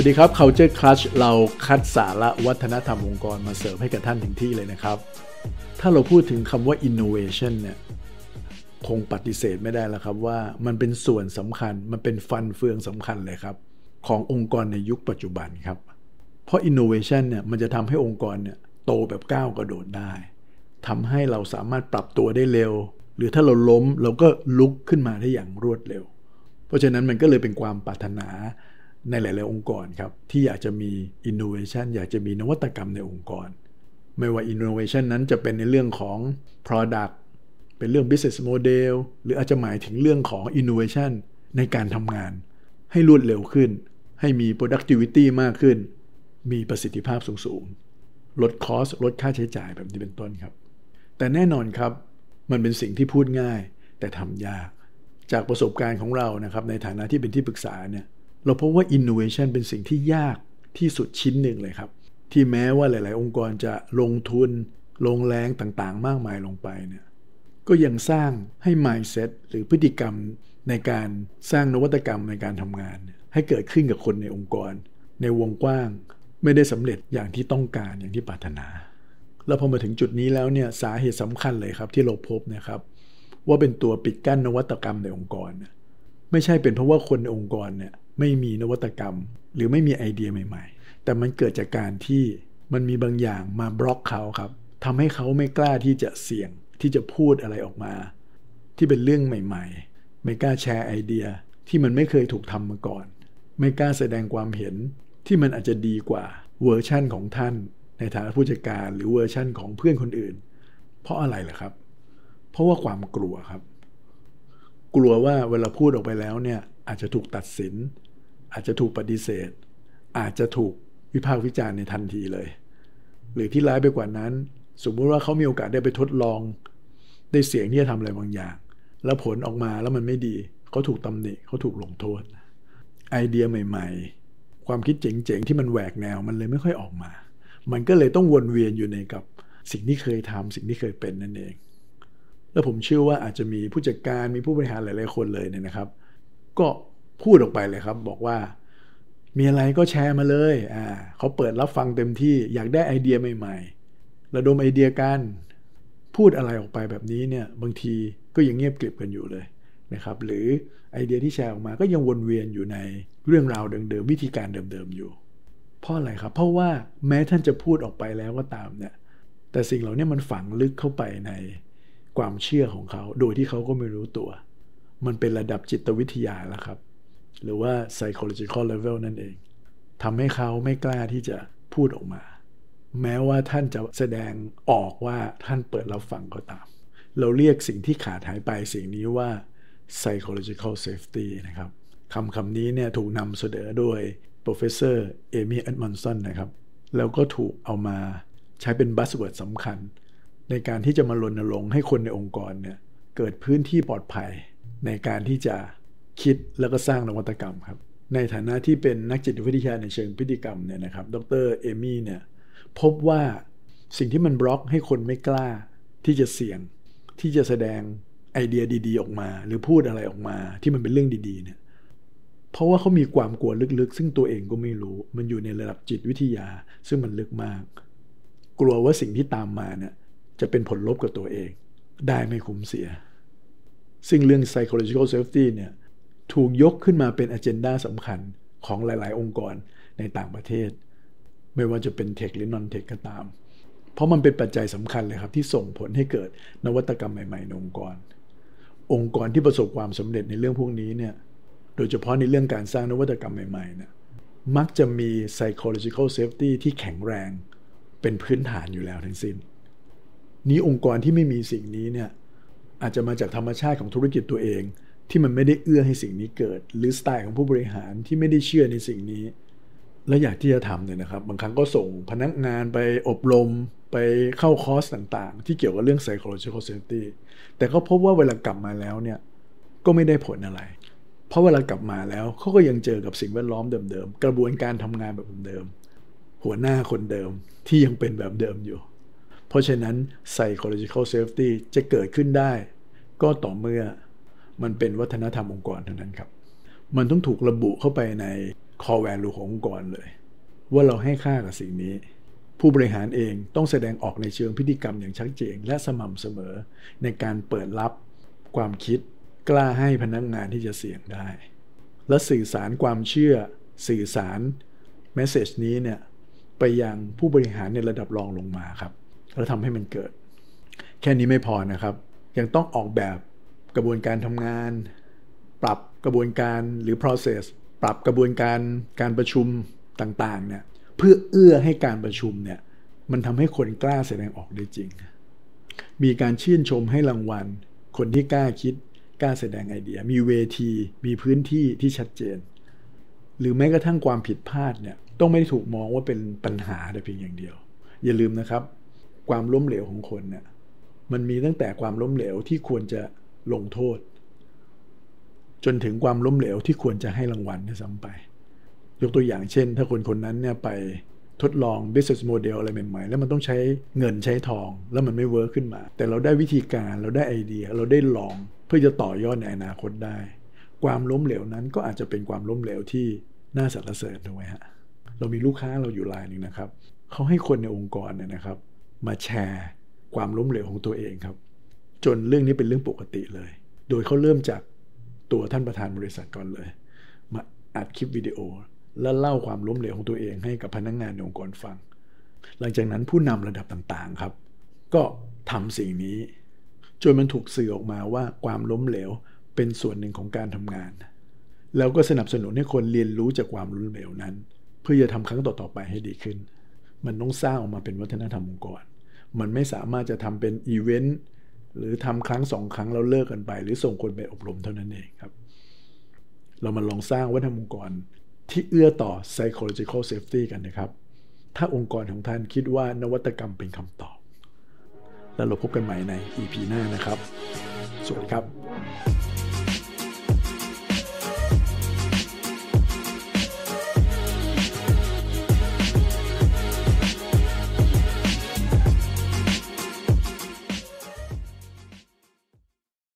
วัสดีครับ Culture Clutch เราคัดสาระวัฒนธรรมองค์กรมาเสิร์ฟให้กับท่านถึงที่เลยนะครับ ถ้าเราพูดถึงคำว่า innovation เนี่ยคงปฏิเสธไม่ได้แล้วครับว่ามันเป็นส่วนสำคัญมันเป็นฟันเฟืองสำคัญเลยครับ ขององค์กรในยุคปัจจุบันครับ เพราะ innovation เนี่ยมันจะทำให้องค์กรเนี่ยโตแบบก้าวกระโดดได้ทำให้เราสามารถปรับตัวได้เร็ว หรือถ้าเราล้มเราก็ลุกขึ้นมาได้อย่างรวดเร็ว เพราะฉะนั้นมันก็เลยเป็นความปรารถนา ในหลาย ๆ องค์กรครับ ที่อยากจะมี innovation อยากจะมีนวัตกรรมในองค์กร ไม่ว่า innovation นั้นจะเป็นในเรื่องของ product เป็นเรื่อง business model หรืออาจจะหมายถึงเรื่องของ innovation ในการทำงาน ให้รวดเร็วขึ้น ให้มี productivity มากขึ้น มีประสิทธิภาพสูง ๆ ลดคอสลดค่าใช้จ่ายแบบนี้เป็นต้นครับ แต่แน่นอนครับ มันเป็นสิ่งที่พูดง่าย แต่ทำยาก จากประสบการณ์ของเรานะครับ ในฐานะที่เป็นที่ปรึกษาเนี่ย เราพบว่า innovation เป็นสิ่งที่ยากที่สุดชิ้นหนึ่งเลยครับ ที่แม้ว่าหลาย ๆ องค์กรจะลงทุน ลงแรงต่างๆ มากมายลงไปเนี่ยก็ยังสร้างให้ mindset หรือพฤติกรรมในการสร้างนวัตกรรมในการทำงาน ให้เกิดขึ้นกับคนในองค์กร ในวงกว้างไม่ได้สำเร็จอย่างที่ต้องการอย่างที่ปรารถนา แล้วพอมาถึงจุดนี้แล้วเนี่ยสาเหตุสำคัญเลยครับที่เราพบนะครับ ว่าเป็นตัวปิดกั้นนวัตกรรมในองค์กร ไม่ใช่เป็นเพราะว่าคนในองค์กรเนี่ย ไม่มีนวัตกรรม หรือไม่มีไอเดียใหม่ ๆ แต่มันเกิดจากการที่มันมีบางอย่างมาบล็อกเขาครับทำให้เขาไม่กล้าที่จะเสี่ยงที่จะพูดอะไรออกมา ที่เป็นเรื่องใหม่ ๆ ไม่กล้าแชร์ไอเดียที่มันไม่เคยถูกทำมาก่อน ไม่กล้าแสดงความเห็นที่มันอาจจะดีกว่าเวอร์ชั่นของท่าน ในฐานะผู้จัดการหรือเวอร์ชั่นของเพื่อนคนอื่น เพราะอะไรล่ะครับ เพราะว่าความกลัวครับ กลัวว่าเวลาพูดออกไปแล้วเนี่ยอาจจะถูกตัดสิน อาจจะถูกปฏิเสธ อาจจะถูกวิพากษ์วิจารณ์ในทันทีเลย หรือที่ร้ายไปกว่านั้น สมมุติว่าเขามีโอกาสได้ไปทดลอง ได้เสี่ยงที่จะทำอะไรบางอย่าง แล้วผลออกมาแล้วมันไม่ดีเขาถูกตำหนิเขาถูกลงโทษ ไอเดียใหม่ ๆ ความคิดเจ๋งๆที่มันแหวกแนวมันเลยไม่ค่อยออกมา มันก็เลยต้องวนเวียนอยู่ในกับสิ่งที่เคยทำสิ่งที่เคยเป็นนั่นเอง แล้วผมเชื่อว่าอาจจะมีผู้จัดการมีผู้บริหารหลายๆคนเลยเนี่ยนะครับ ก็ พูดออกไปเลยครับ บอกว่ามีอะไรก็แชร์มาเลยอ่าเขาเปิดรับฟังเต็มที่อยากได้ไอเดียใหม่ ๆ ระดมไอเดียกันพูดอะไรออกไปแบบนี้เนี่ยบางทีก็ยังเงียบกริบกันอยู่เลยนะครับ หรือไอเดียที่แชร์ออกมาก็ยังวนเวียนอยู่ในเรื่องราวเดิมๆวิธีการเดิมๆอยู่ เพราะอะไรครับ เพราะว่าแม้ท่านจะพูดออกไปแล้วก็ตามเนี่ยแต่สิ่งเหล่านี้มันฝังลึกเข้าไปในความเชื่อของเขา โดยที่เขาก็ไม่รู้ตัว มันเป็นระดับจิตวิทยาแล้วครับ หรือว่า psychological level นั่นเองทำให้เขาไม่กล้าที่จะพูดออกมา แม้ว่าท่านจะแสดงออกว่าท่านเปิดรับฟังก็ตาม เราเรียกสิ่งที่ขาดหายไปสิ่งนี้ว่า psychological safety นะครับคำคำนี้เนี่ยถูกนำเสนอโดย professor Amy Edmondson นะครับ แล้วก็ถูกเอามาใช้เป็น buzzword สำคัญ ในการที่จะมารณรงค์ให้คนในองค์กรเนี่ยเกิดพื้นที่ปลอดภัยในการที่จะ คิดแล้วก็สร้างนวัตกรรมครับ ในฐานะที่เป็นนักจิตวิทยาในเชิงพฤติกรรมเนี่ยนะครับ ดรเอมี่เนี่ยพบว่าสิ่งที่มันบล็อกให้คนไม่กล้าที่จะเสี่ยง ที่จะแสดงไอเดียดี ๆ ออกมา หรือพูดอะไรออกมาที่มันเป็นเรื่องดีๆเนี่ยเพราะว่าเขามีความกลัวลึกๆ ซึ่งตัวเองก็ไม่รู้ มันอยู่ในระดับจิตวิทยา ซึ่งมันลึกมาก กลัวว่าสิ่งที่ตามมาเนี่ยจะเป็นผลลบกับตัวเอง ได้ไม่คุ้มเสีย ซึ่งเรื่อง psychological safety เนี่ย ถูกยกขึ้นมาเป็นอ g e n d a สำคัญของหลาย ๆ องค์กรในต่างประเทศ ไม่ว่าจะเป็นเทคหรือนอนเทคก็ตาม เพราะมันเป็นปัจจัยสำคัญเลยครับ ที่ส่งผลให้เกิดนวัตกรรมใหม่ ๆ ในองค์กร องค์กรที่ประสบความสำเร็จในเรื่องพวกนี้เนี่ยโดยเฉพาะในเรื่องการสร้างนวัตกรรมใหม่ๆเนี่ยมักจะมี psychological safety ที่แข็งแรงเป็นพื้นฐานอยู่แล้วทั้งสิ้น นี้องค์กรที่ไม่มีสิ่งนี้เนี่ยอาจจะมาจากธรรมชาติของธุรกิจตัวเอง ที่มันไม่ได้เอื้อให้สิ่งนี้เกิด หรือสไตล์ของผู้บริหารที่ไม่ได้เชื่อในสิ่งนี้ และอยากที่จะทำเนี่ยนะครับ บางครั้งก็ส่งพนักงานไปอบรมไปเข้าคอร์สต่างๆ ที่เกี่ยวกับเรื่อง psychological safety แต่ก็พบว่าเวลากลับมาแล้วเนี่ยก็ไม่ได้ผลอะไร เพราะเวลากลับมาแล้วเขาก็ยังเจอกับสิ่งแวดล้อมเดิมๆ กระบวนการทำงานแบบเดิมหัวหน้าคนเดิมที่ยังเป็นแบบเดิมอยู่ เพราะฉะนั้น psychological safety จะเกิดขึ้นได้ ก็ต่อเมื่อ มันเป็นวัฒนธรรมองค์กรเท่านั้นครับ มันต้องถูกระบุเข้าไปใน core value ขององค์กรเลย ว่าเราให้ค่ากับสิ่งนี้ ผู้บริหารเองต้องแสดงออกในเชิงพฤติกรรมอย่างชัดเจนและสม่ำเสมอ ในการเปิดรับความคิด กล้าให้พนักงงานที่จะเสี่ยงได้ และสื่อสารความเชื่อ สื่อสารเมสเซจนี้เนี่ยไปยังผู้บริหารในระดับรองลงมาครับแล้วทำให้มันเกิด แค่นี้ไม่พอนะครับ ยังต้องออกแบบ กระบวนการทำงาน ปรับกระบวนการหรือ process ปรับกระบวนการการประชุมต่างๆเนี่ยเพื่อเอื้อให้การประชุมเนี่ยมันทำให้คนกล้าแสดงออกได้จริง มีการชื่นชมให้รางวัล คนที่กล้าคิดกล้าแสดงไอเดีย มีเวที มีพื้นที่ที่ชัดเจน หรือแม้กระทั่งความผิดพลาดเนี่ยต้องไม่ได้ถูกมองว่าเป็นปัญหาแต่เพียงอย่างเดียว อย่าลืมนะครับ ความล้มเหลวของคนเนี่ยมันมีตั้งแต่ความล้มเหลวที่ควรจะ ลงโทษ จนถึงความล้มเหลวที่ควรจะให้รางวัลด้วยซ้ำไป ยกตัวอย่างเช่น ถ้าคนคนนั้นเนี่ยไปทดลอง business model อะไรใหม่ๆ แล้วมันต้องใช้เงินใช้ทอง แล้วมันไม่ work ขึ้นมา แต่เราได้วิธีการเราได้ไอเดีย เราได้ลองเพื่อจะต่อยอดในอนาคตได้ ความล้มเหลวนั้นก็อาจจะเป็นความล้มเหลวที่น่าสรรเสริญถูกไหมฮะเรามีลูกค้าเราอยู่รายหนึ่งนะครับเขาให้คนในองค์กรเนี่ยนะครับ มาแชร์ความล้มเหลวของตัวเองครับ จนเรื่องนี้เป็นเรื่องปกติเลย โดยเขาเริ่มจากตัวท่านประธานบริษัทก่อนเลย มาอัดคลิปวิดีโอ แล้วเล่าความล้มเหลวของตัวเองให้กับพนักงงานในองค์กรฟัง หลังจากนั้นผู้นำระดับต่างๆครับ ก็ทำสิ่งนี้จนมันถูกสื่อออกมาว่าความล้มเหลวเป็นส่วนหนึ่งของการทำงาน แล้วก็สนับสนุนให้คนเรียนรู้จากความล้มเหลวนั้น เพื่อจะทำครั้งต่อๆไปให้ดีขึ้น มันต้องสร้างออกมาเป็นวัฒนธรรมองค์กร มันไม่สามารถจะทำเป็นอีเวนต์ หรือทำครั้งสองครั้งแล้วเลิกกันไป หรือส่งคนไปอบรมเท่านั้นเองครับ เรามาลองสร้างวัฒนธรรมองค์กรที่เอื้อต่อ psychological safety กันนะครับ ถ้าองค์กรของท่านคิดว่านวัตกรรมเป็นคำตอบ แล้วเราพบกันใหม่ใน EP หน้านะครับ สวัสดีครับ